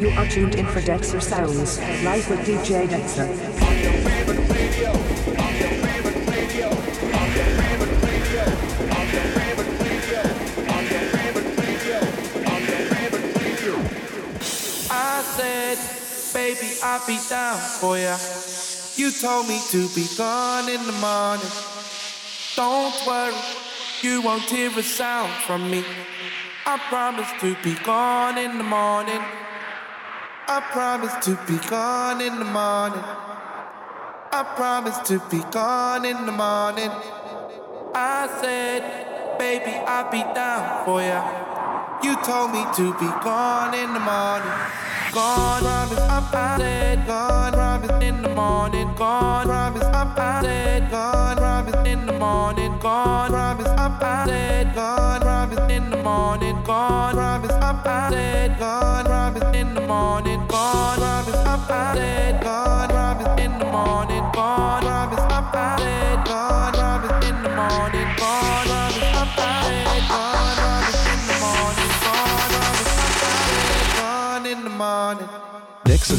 You are tuned in for Dexter Sounds, live with DJ Dexter. I said, baby, I'll be down for ya. You told me to be gone in the morning. Don't worry, you won't hear a sound from me. I promise to be gone in the morning. I promise to be gone in the morning. I promise to be gone in the morning. I said, baby, I'll be down for ya. You told me to be gone in the morning. Gone, promise, I said, gone, promise in the morning. Gone, promise, I said, gone, morning. Gone, promise, I said, gone, promise in the morning. Gone, promise, I said, gone, promise in the morning. Gone, promise, I said, gone, promise in the morning. Gone, promise, I said, gone, promise in the morning. Gone, promise, I said, gone, promise in the morning. Gone, promise, I said, gone in the morning. Dexter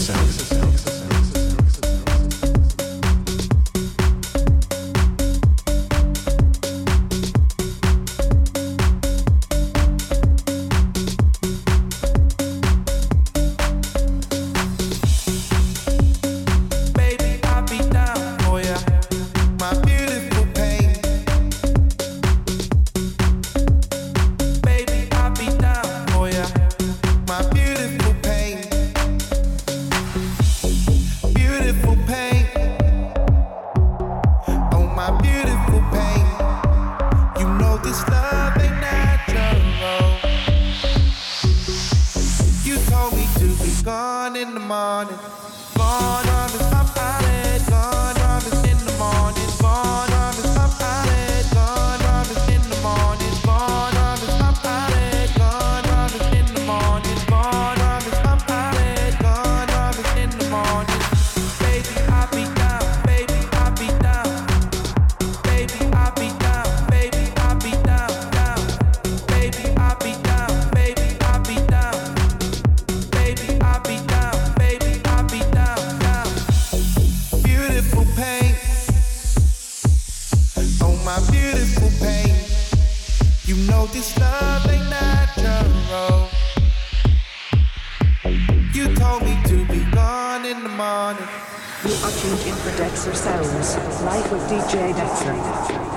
Dexter Sounds, live with DJ Dexter.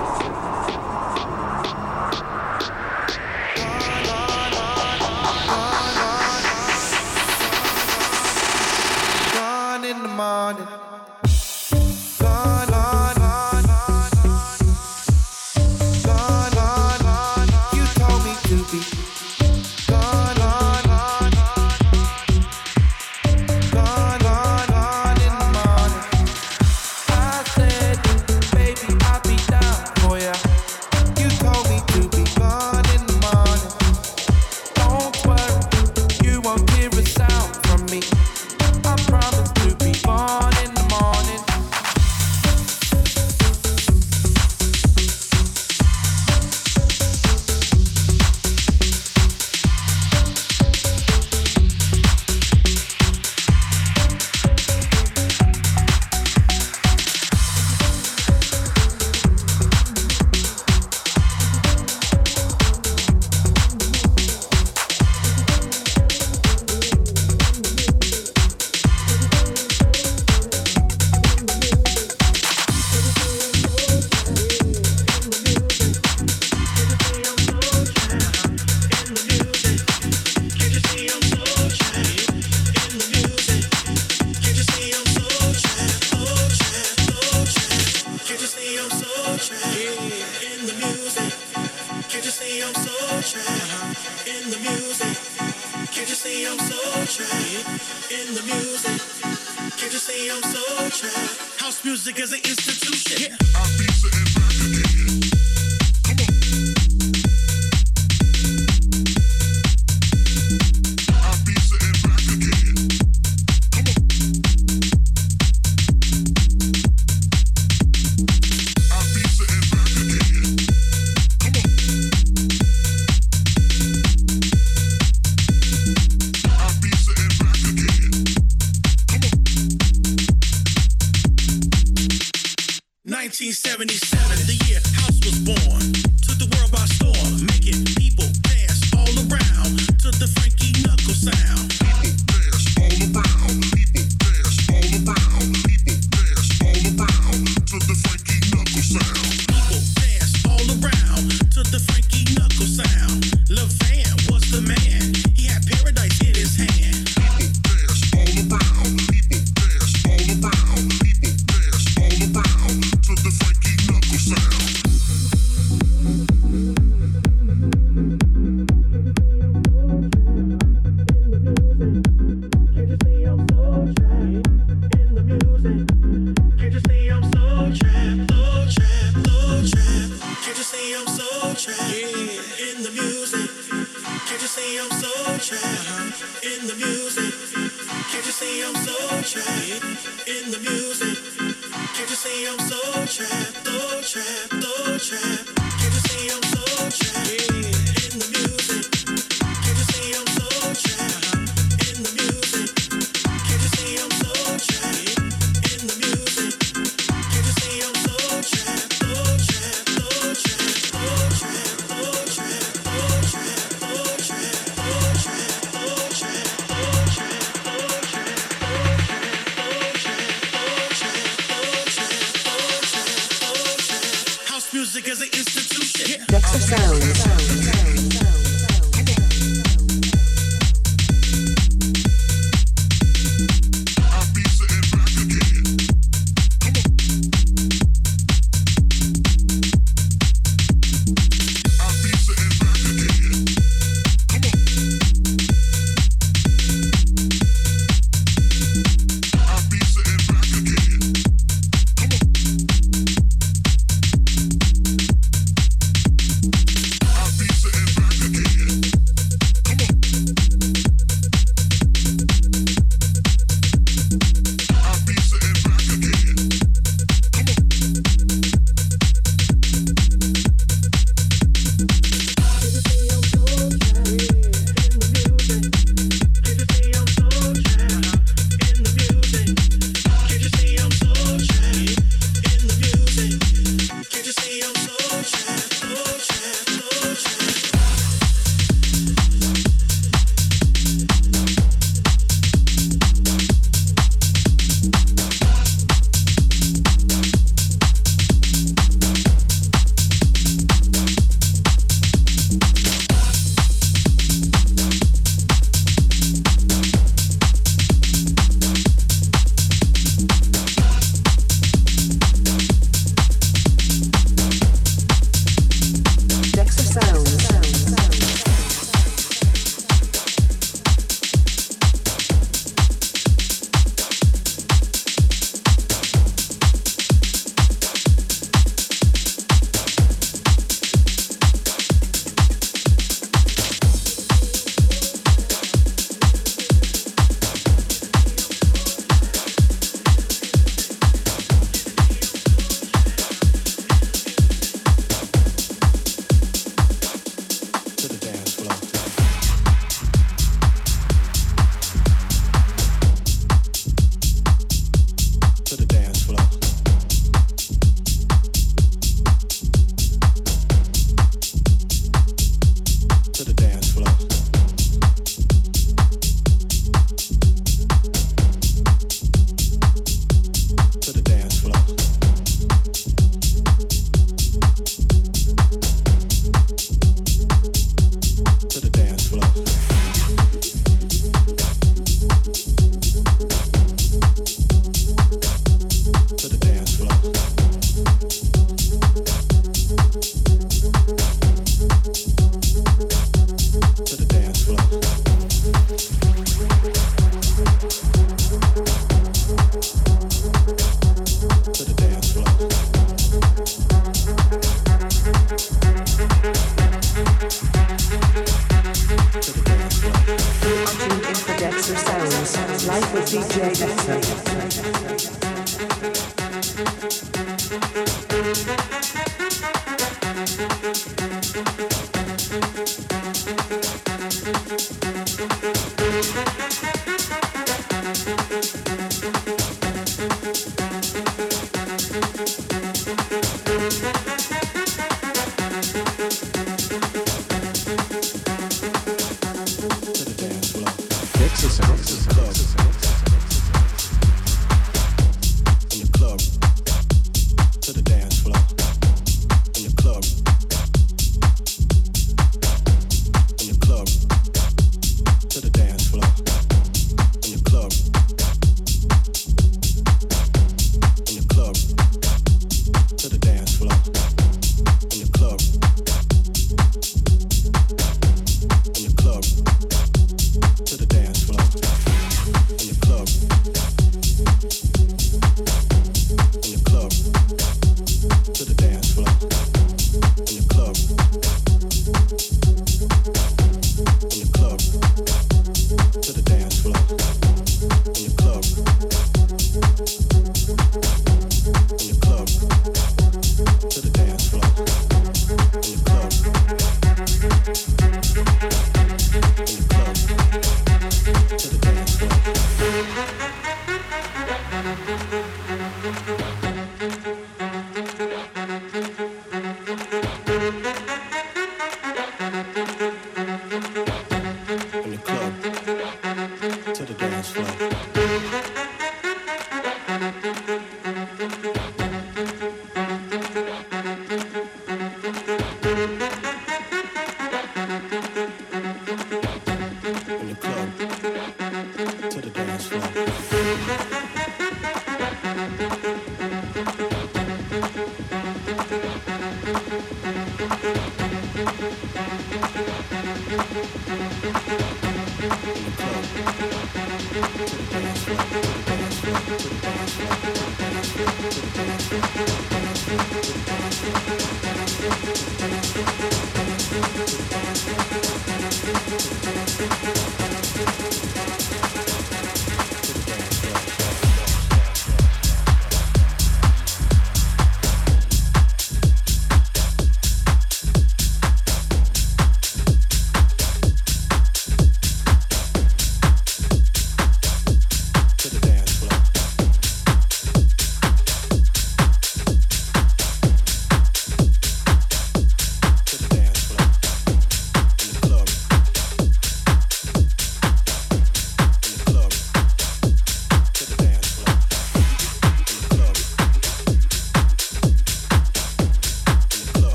flow.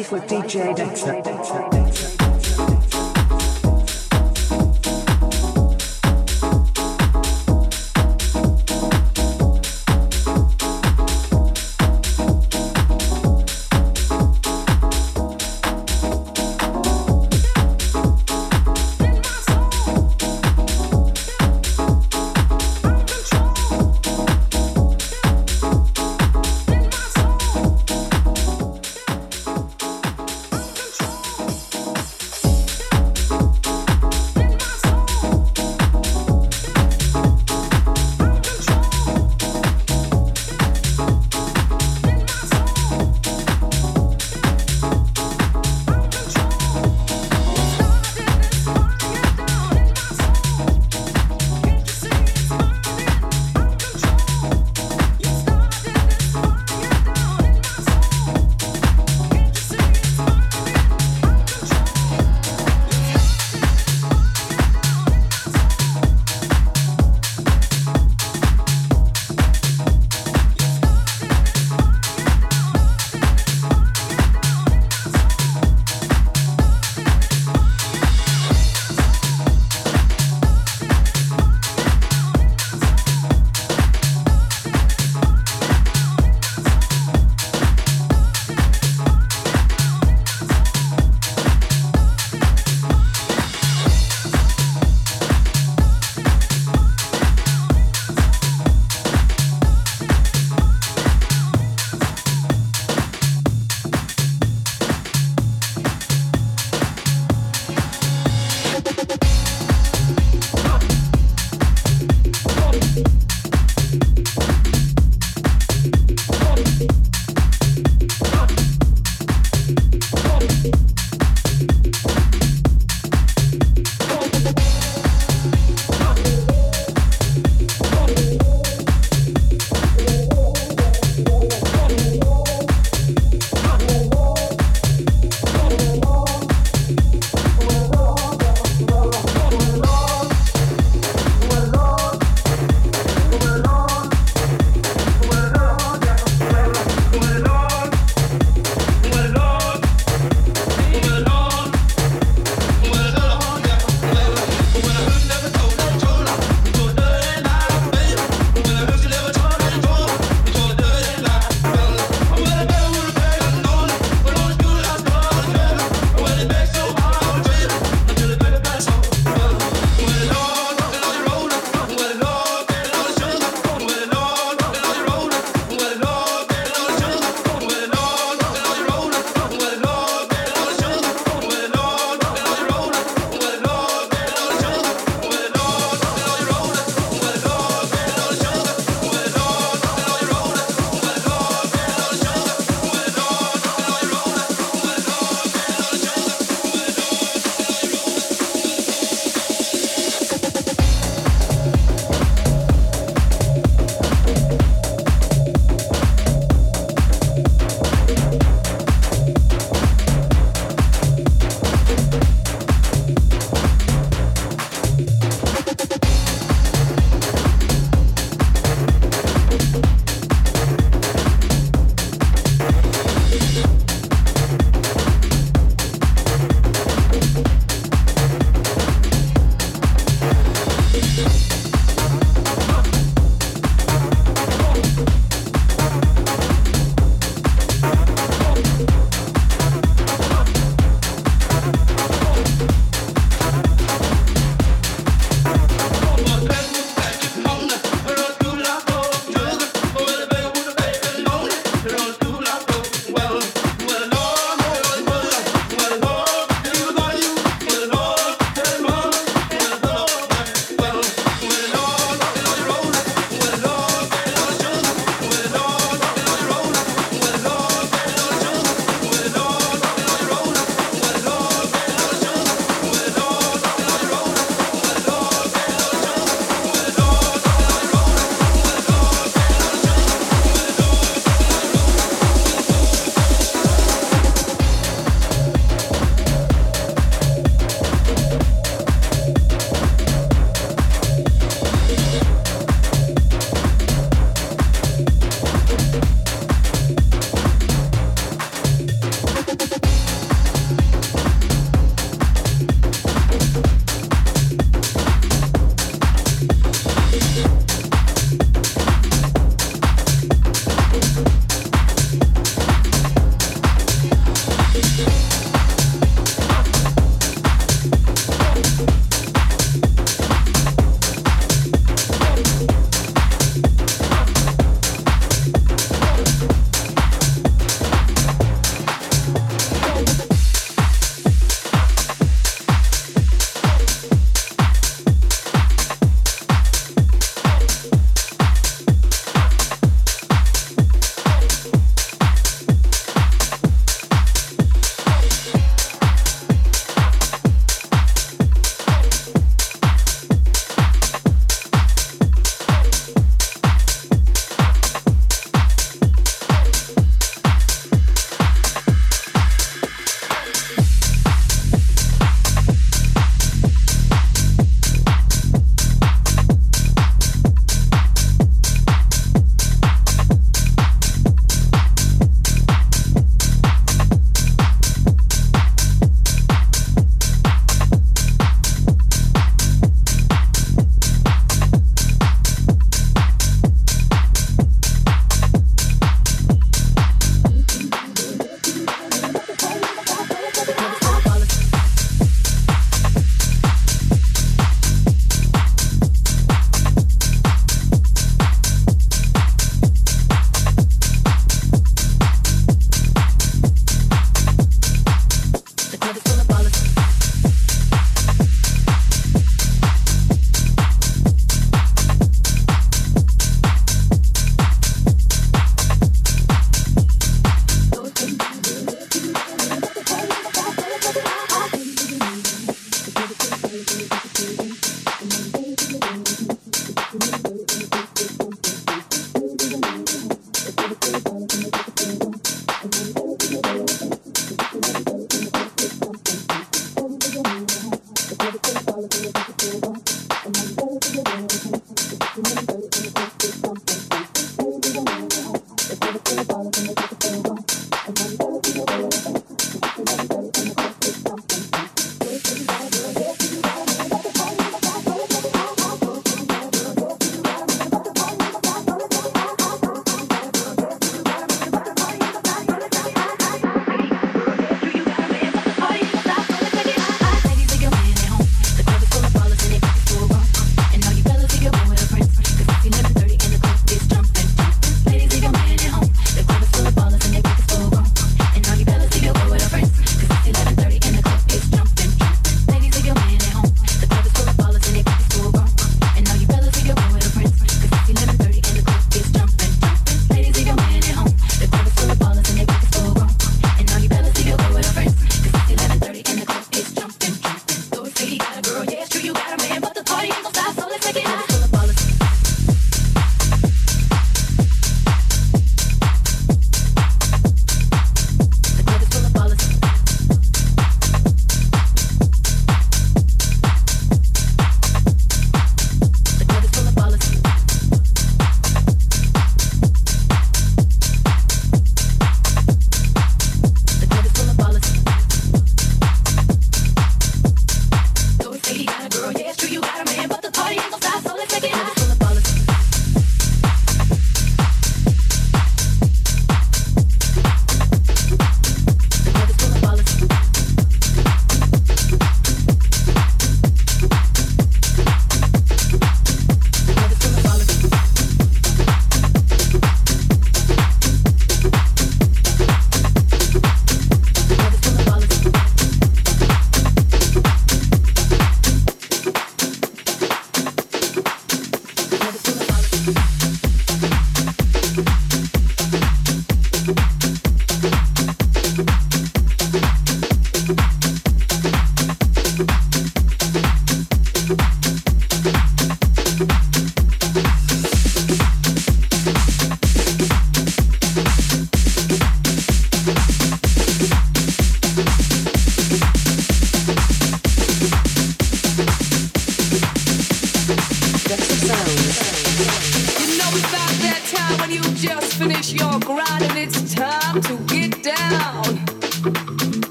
Life with DJ Dexter.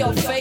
your face.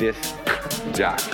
A disc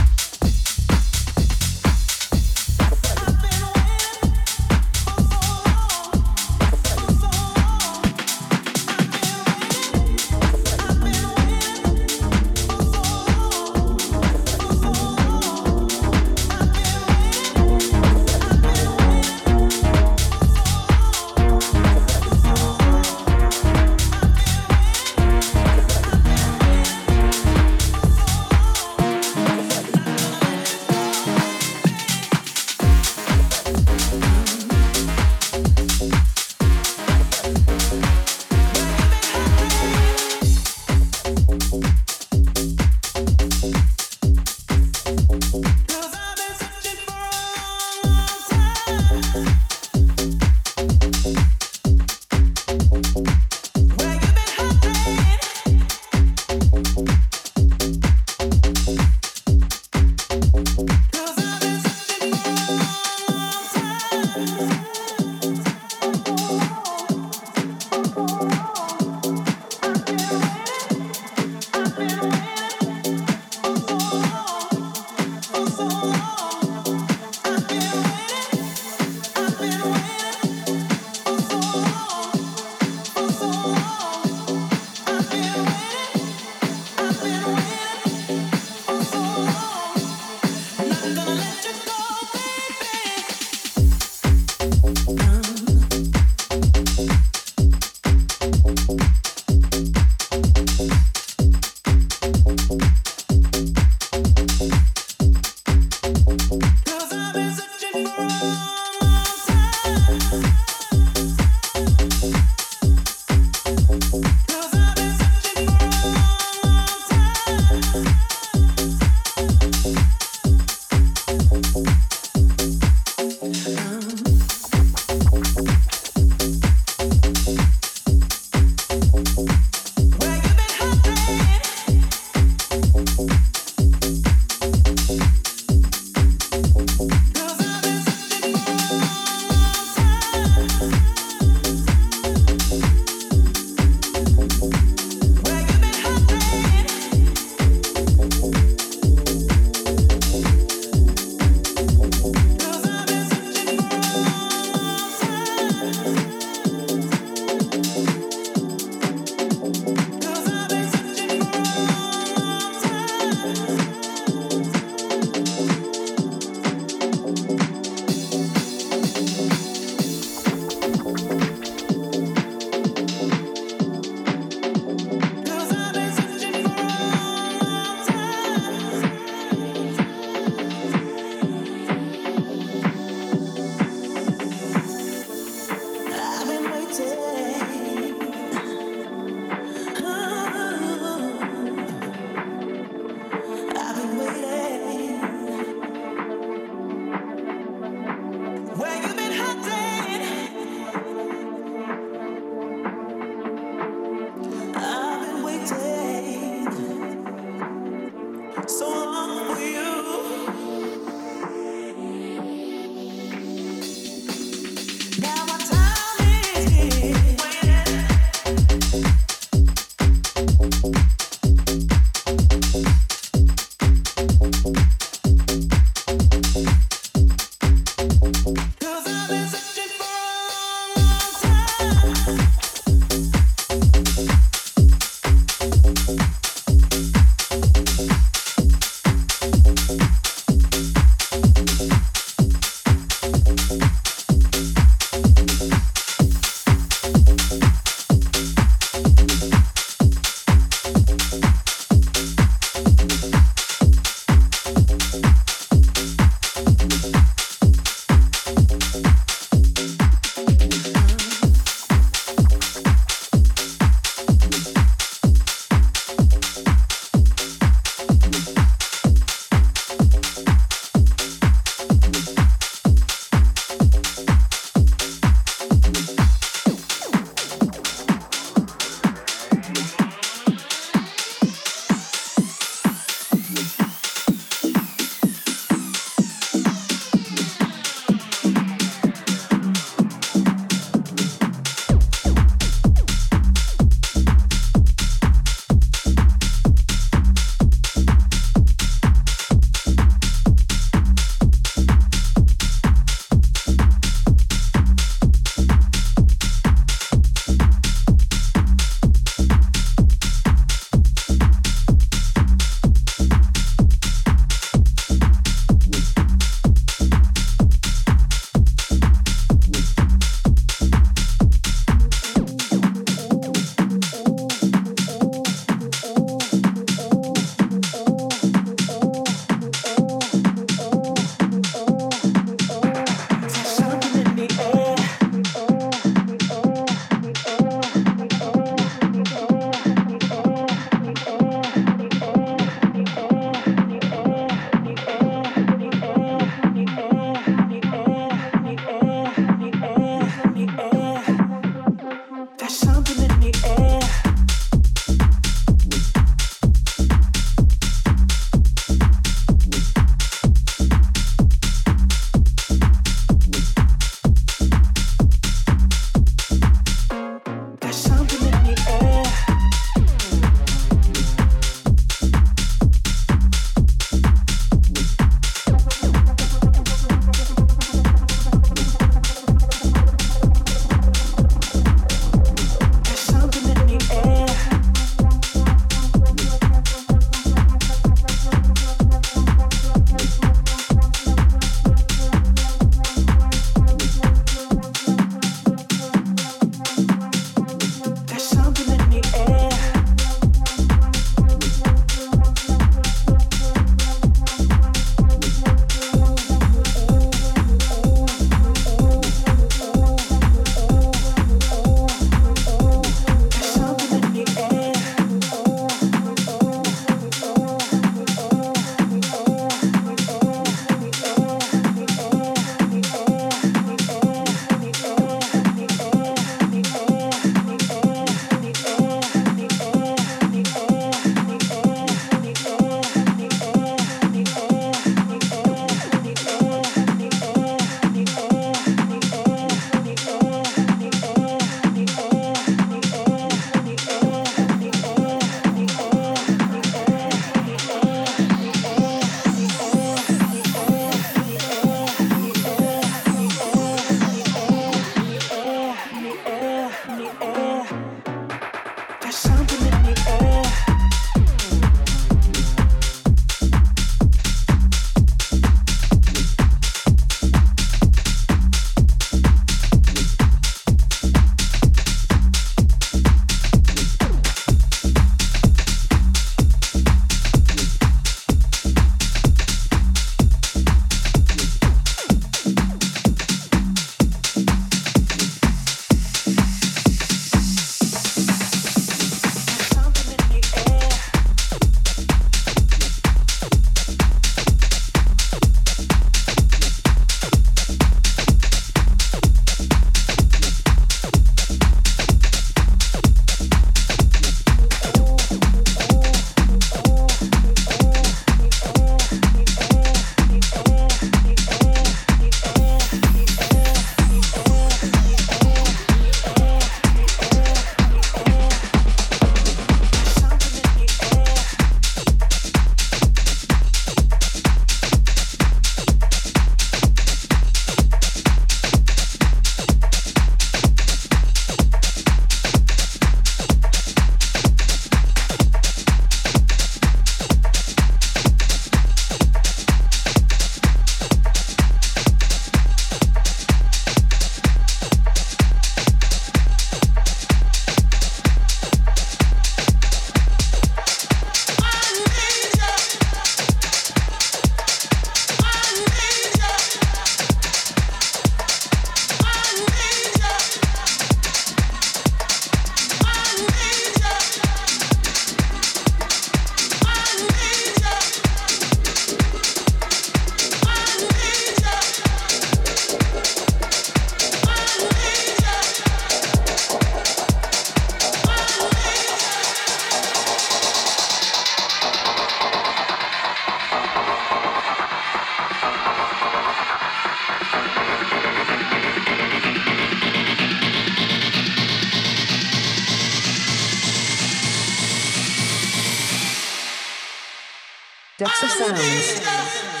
sounds.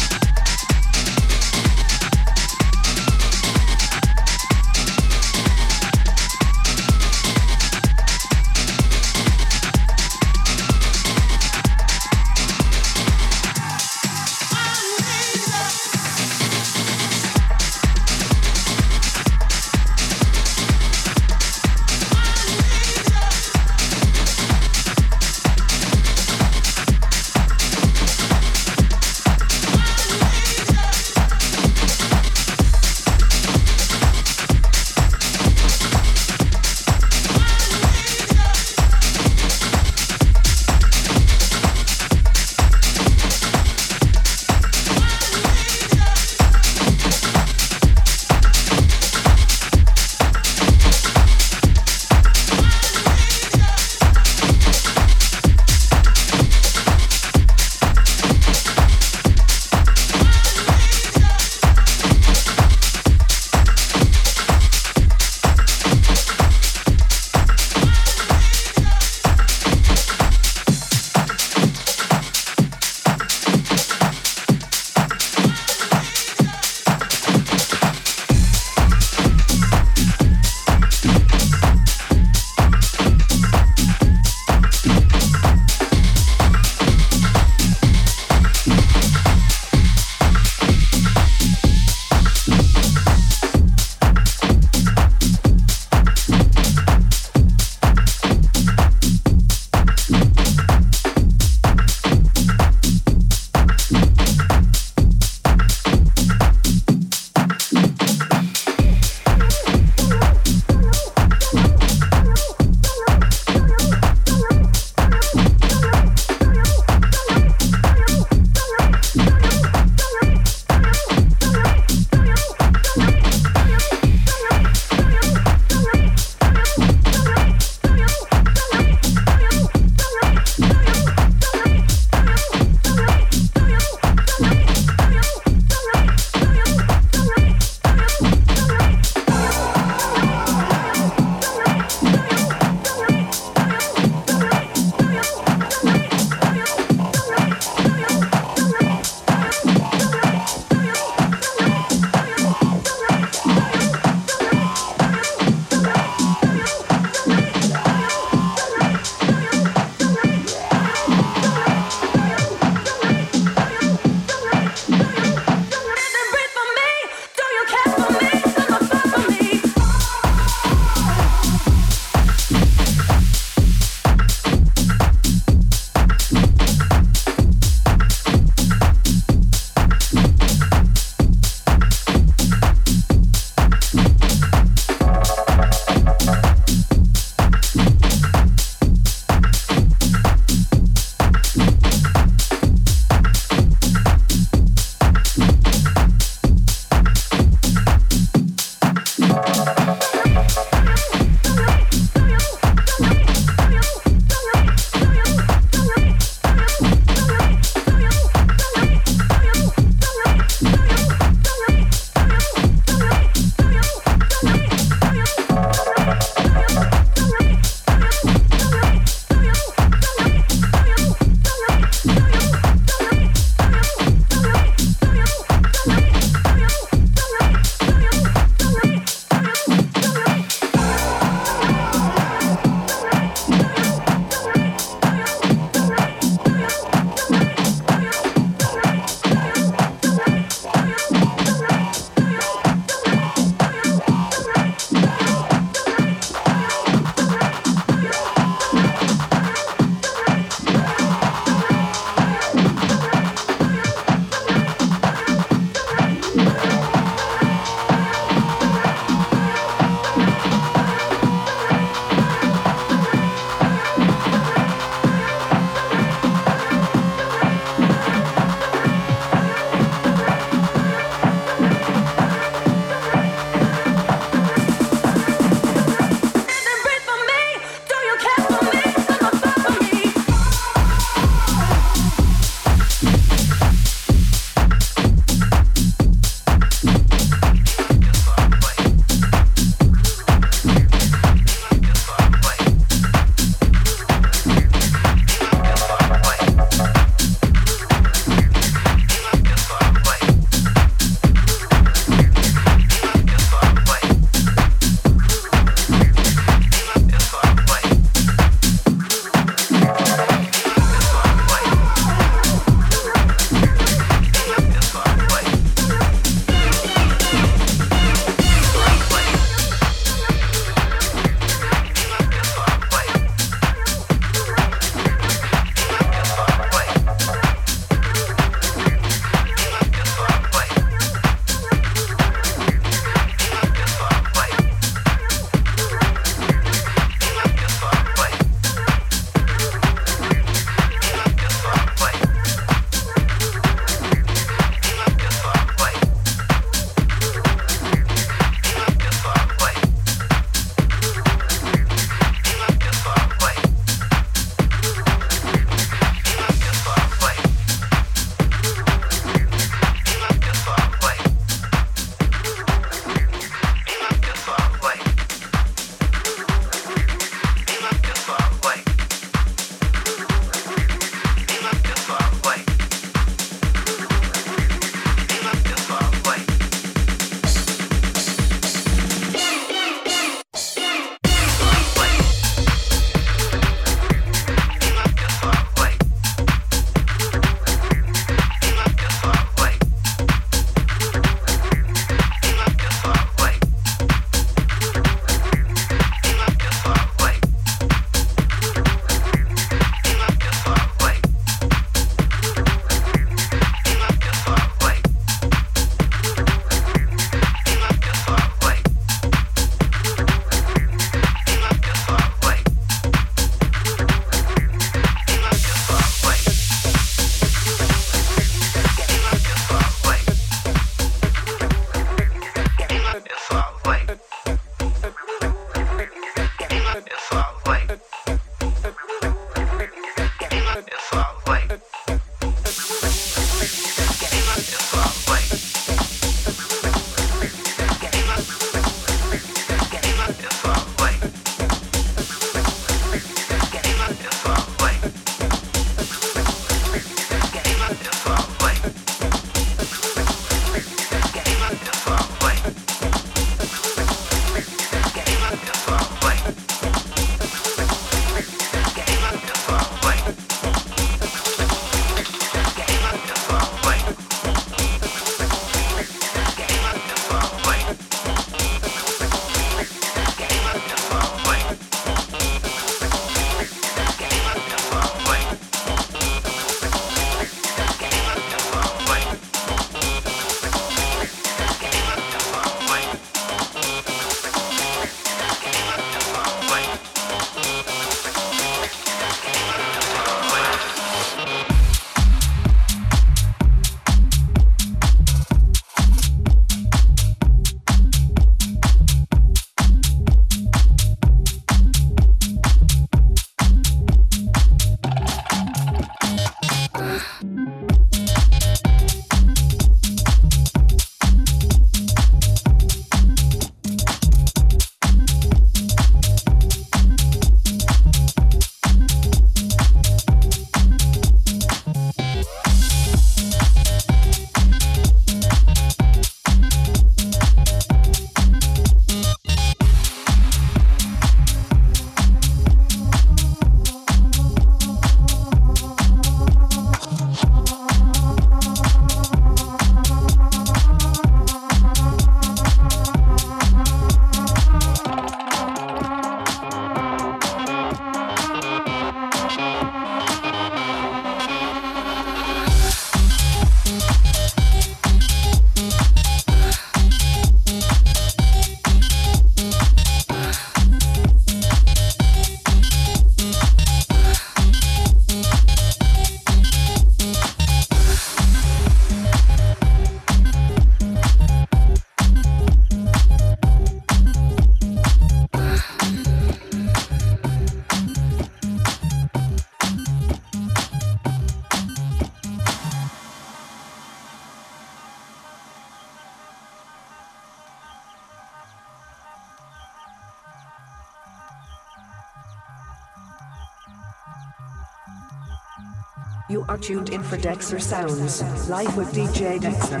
Tuned in for Dexter Sounds, live with DJ Dexter.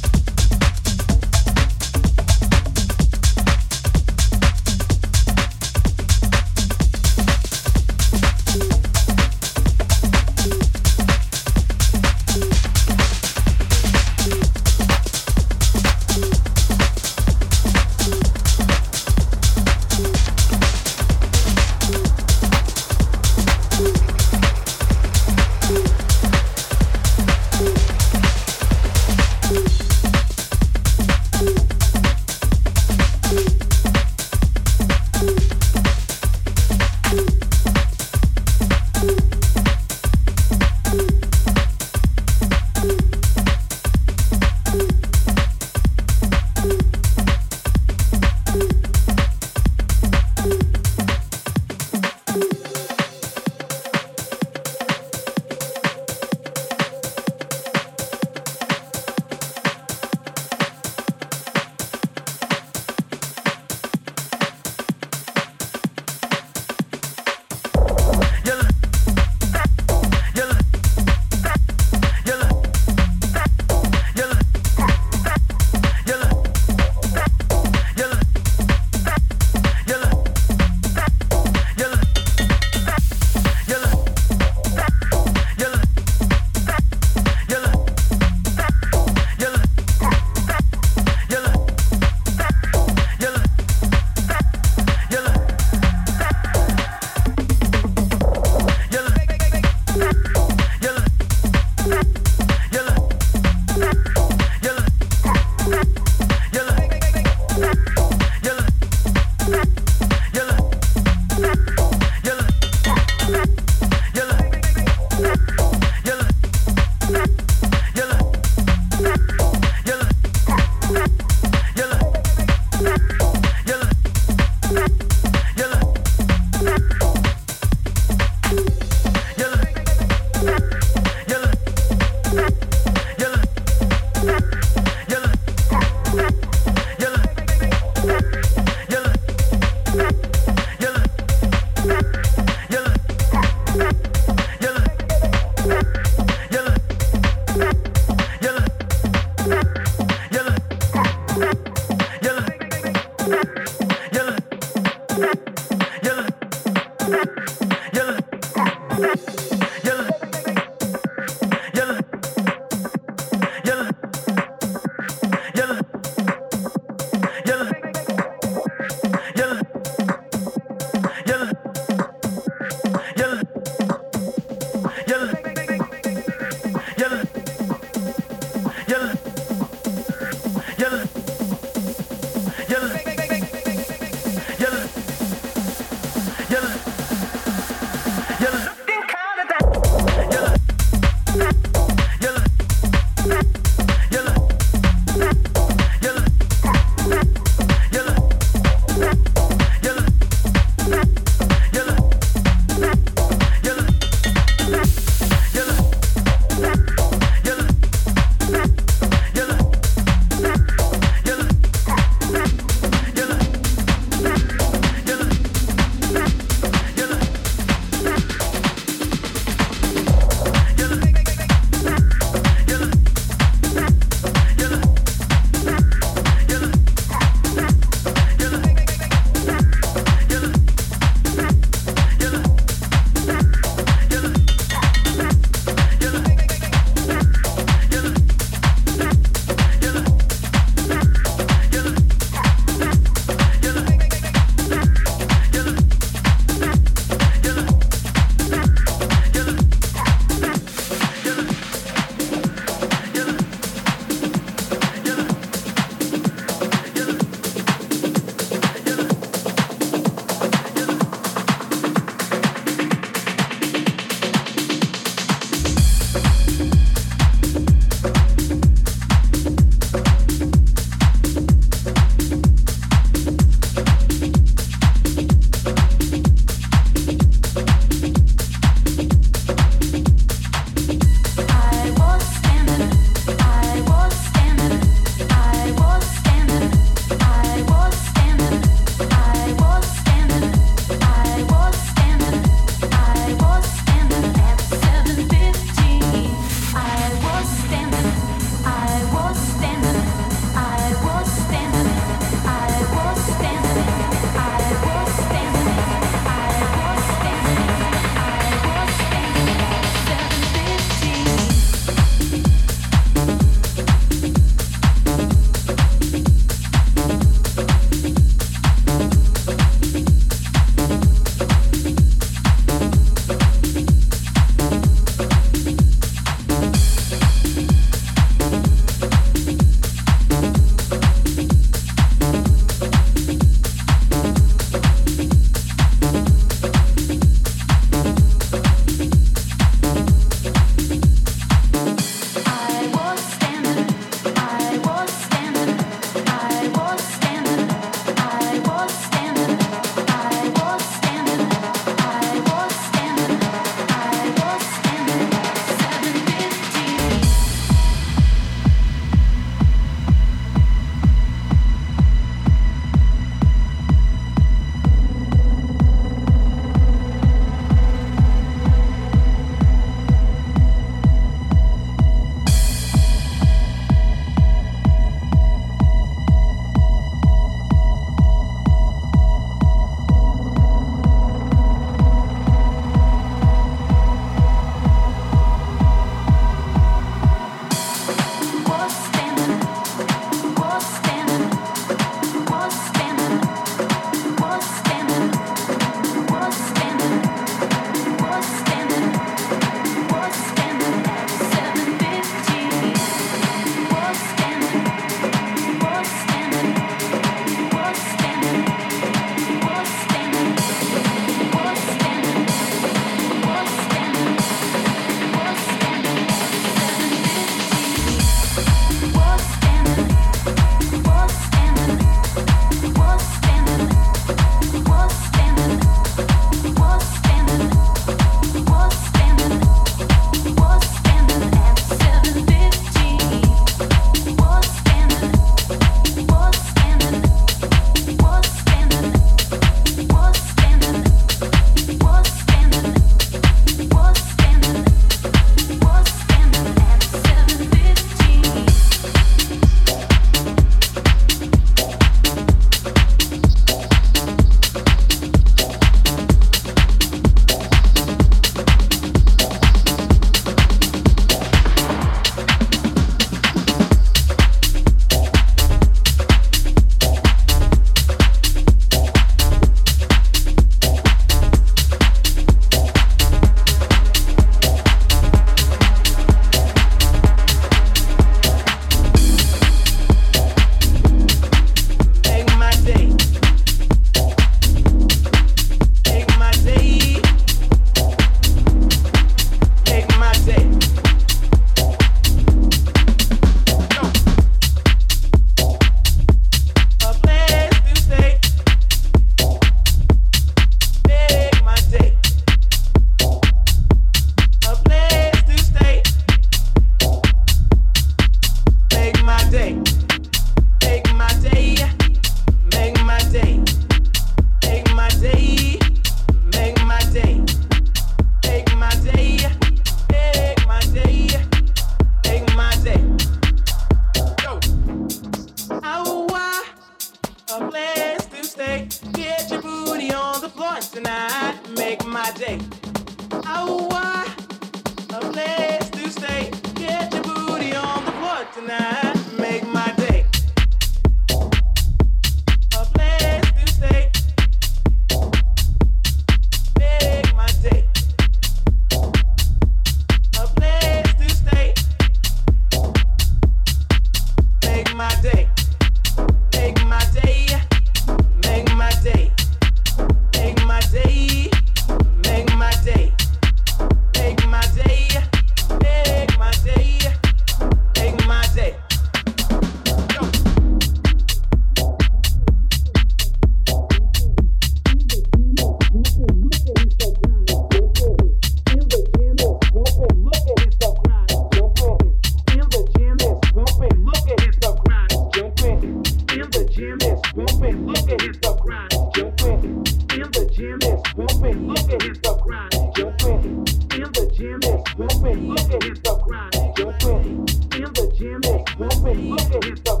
Looping, look at his stuff.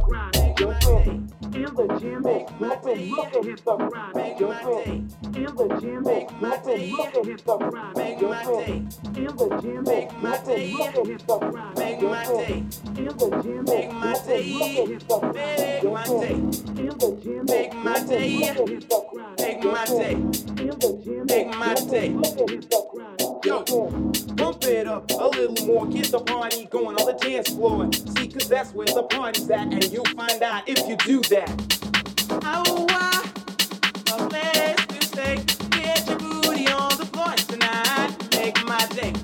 In the gym, looping, look at his stuff grinding. In the gym, looping, look at his stuff grinding. In the gym, looping, look at his stuff grinding. In the gym, looping, look at his stuff grinding. In the gym, make my day, look at his yo, bump it up a little more. Get the party going on the dance floor. See, cause that's where the party's at, and you'll find out if you do that. Oh, uh, I, a place to stay. Get your booty on the floor tonight. Make my day.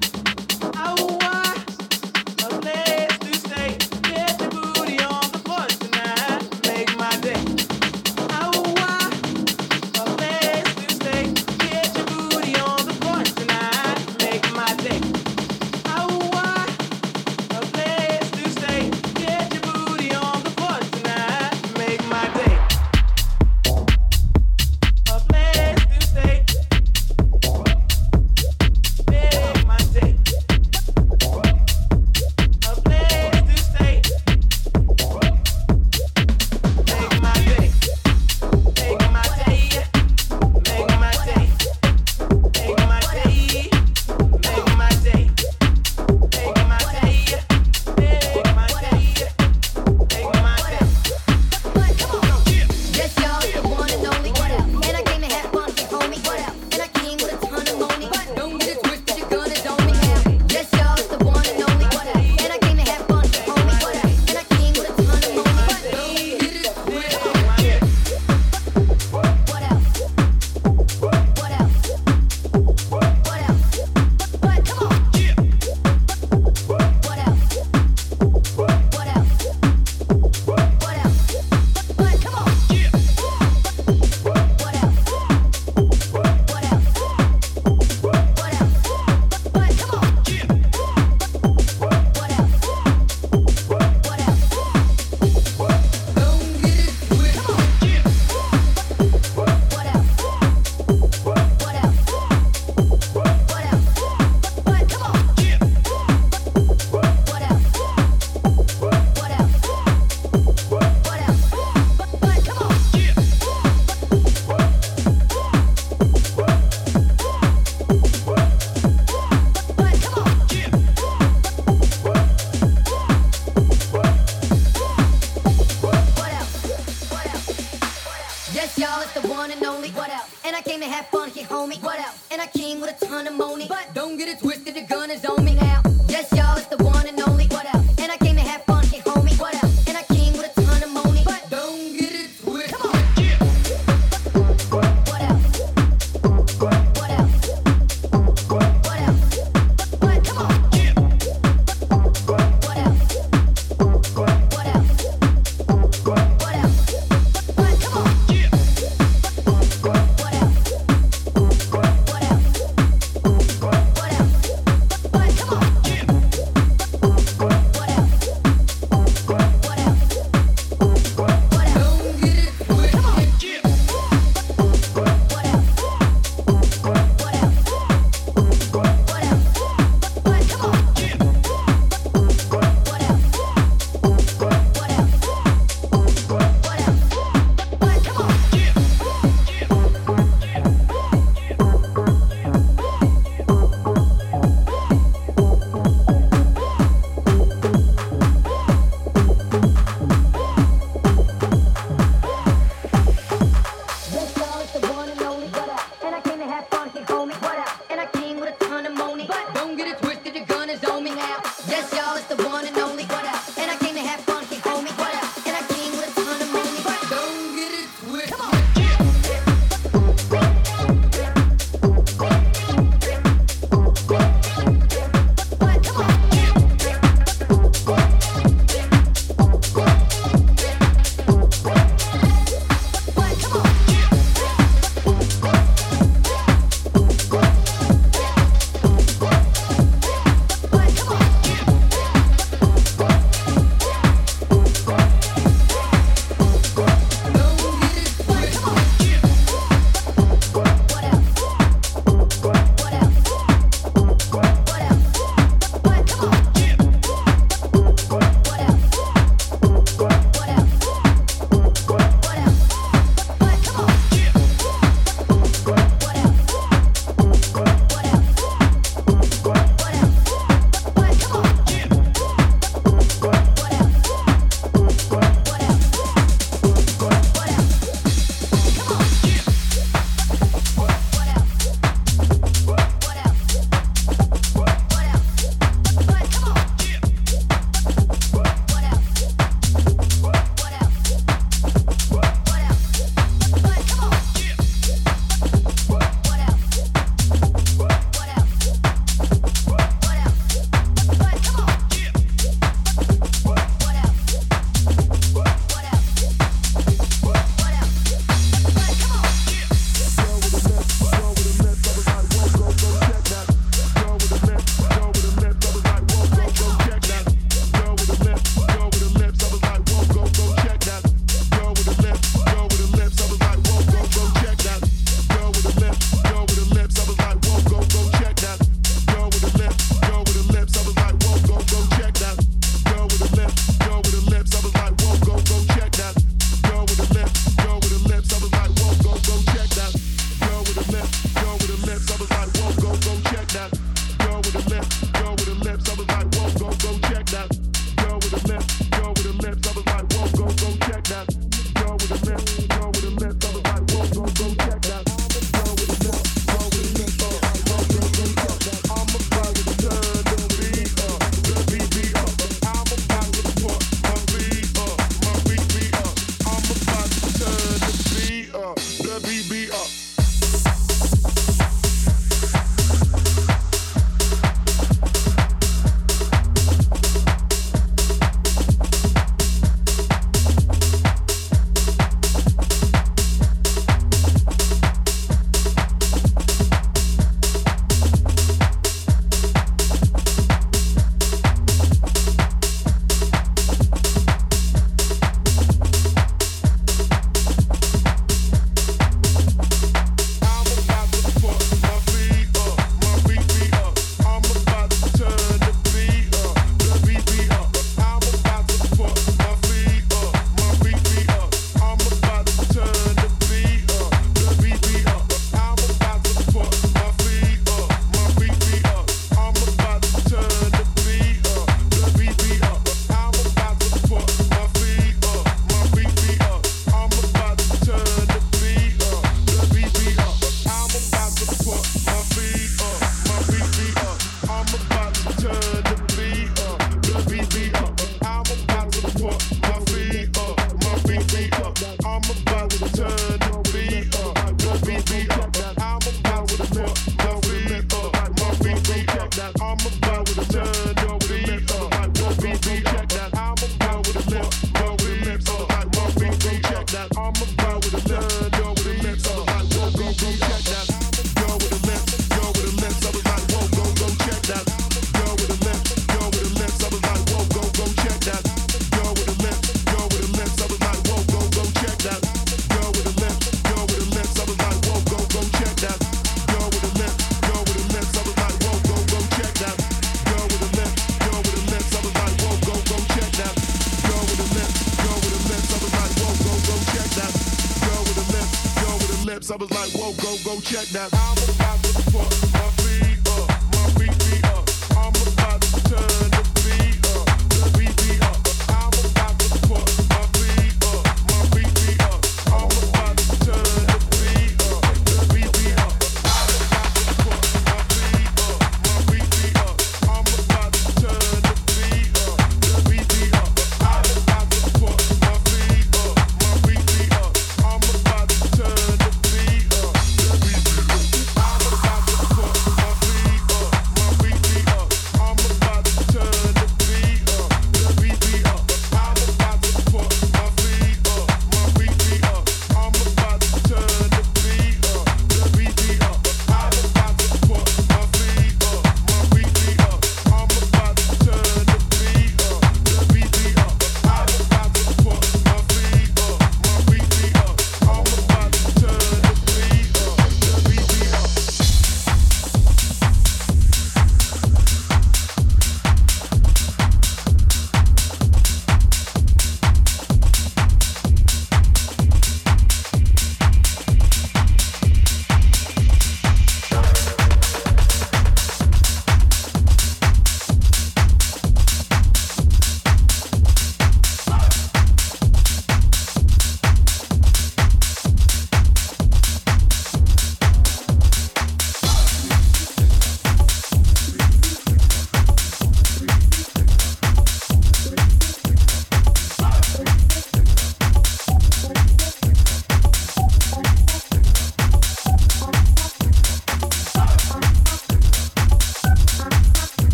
Turn the